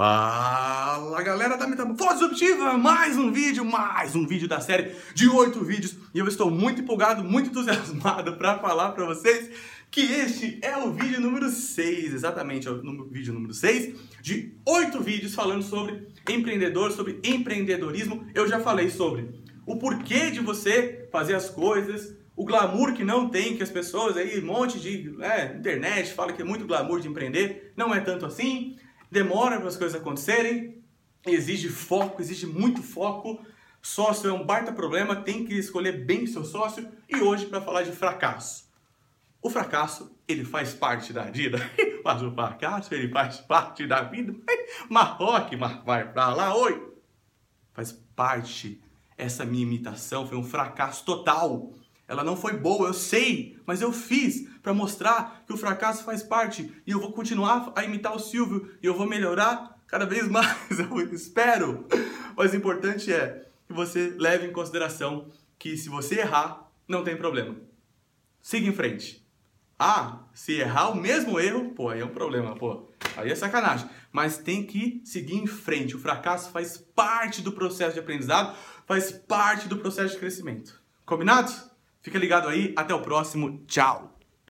Fala galera da Metamorfose Disruptiva, mais um vídeo, mais um vídeo da série de oito vídeos. E eu estou muito empolgado, muito entusiasmado para falar para vocês que este é o vídeo número 6, exatamente, é o vídeo número 6 de oito vídeos falando sobre empreendedor, sobre empreendedorismo. Eu já falei sobre o porquê de você fazer as coisas, o glamour que não tem, que as pessoas aí, um monte de é, internet fala que é muito glamour de empreender, não é tanto assim demora para as coisas acontecerem, exige foco, exige muito foco. Sócio é um baita problema, tem que escolher bem seu sócio. E hoje para falar de fracasso. O fracasso, ele faz parte da vida. Mas o fracasso, ele faz parte da vida. Marroque, mas vai pra lá, oi. Faz parte. Essa minha imitação foi um fracasso total. Ela não foi boa, eu sei, mas eu fiz para mostrar que o fracasso faz parte e eu vou continuar a imitar o Silvio e eu vou melhorar cada vez mais, eu espero. Mas o importante é que você leve em consideração que se você errar, não tem problema. Siga em frente. Ah, se errar o mesmo erro, pô, aí é um problema, pô. Aí é sacanagem. Mas tem que seguir em frente. O fracasso faz parte do processo de aprendizado, faz parte do processo de crescimento. Combinado? Fica ligado aí, até o próximo, tchau!